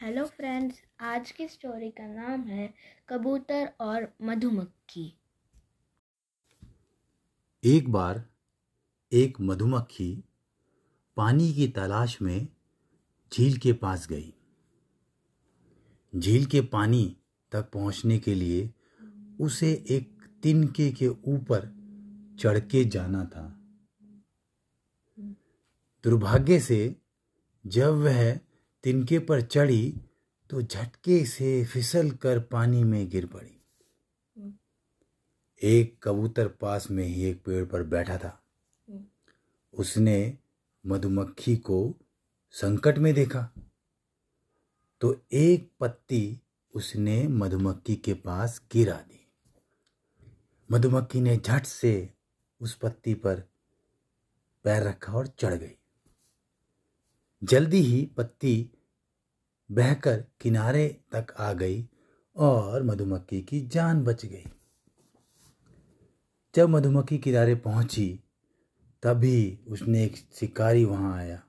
Hello friends आज की story का नाम है कबूतर और मधुमक्खी। एक बार एक मधुमक्खी पानी की तलाश में झील के पास गई। झील के पानी तक पहुँचने के लिए उसे एक तिनके के ऊपर चढ़ के जाना था। दुर्भाग्य से जब वह तिनके पर चढ़ी तो झटके से फिसल कर पानी में गिर पड़ी। एक कबूतर पास में ही एक पेड़ पर बैठा था। उसने मधुमक्खी को संकट में देखा। तो एक पत्ती उसने मधुमक्खी के पास गिरा दी। मधुमक्खी ने झट से उस पत्ती पर पैर रखा और चढ़ गई। जल्दी ही पत्ती बहकर किनारे तक आ गई और मधुमक्खी की जान बच गई। जब मधुमक्खी किनारे पहुँची, तभी उसने एक शिकारी वहाँ आया।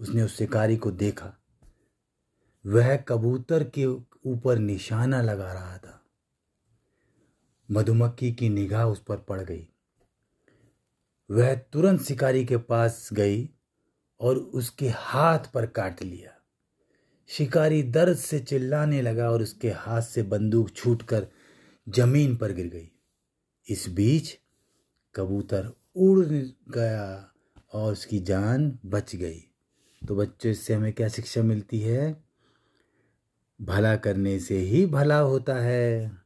उसने उस शिकारी को देखा। वह कबूतर के ऊपर निशाना लगा रहा था। मधुमक्खी की निगाह उस पर पड़ गई। वह तुरंत शिकारी के पास गई और उसके हाथ पर काट लिया। शिकारी दर्द से चिल्लाने लगा और उसके हाथ से बंदूक छूटकर ज़मीन पर गिर गई। इस बीच कबूतर उड़ गया और उसकी जान बच गई। तो बच्चों, इससे हमें क्या शिक्षा मिलती है? भला करने से ही भला होता है।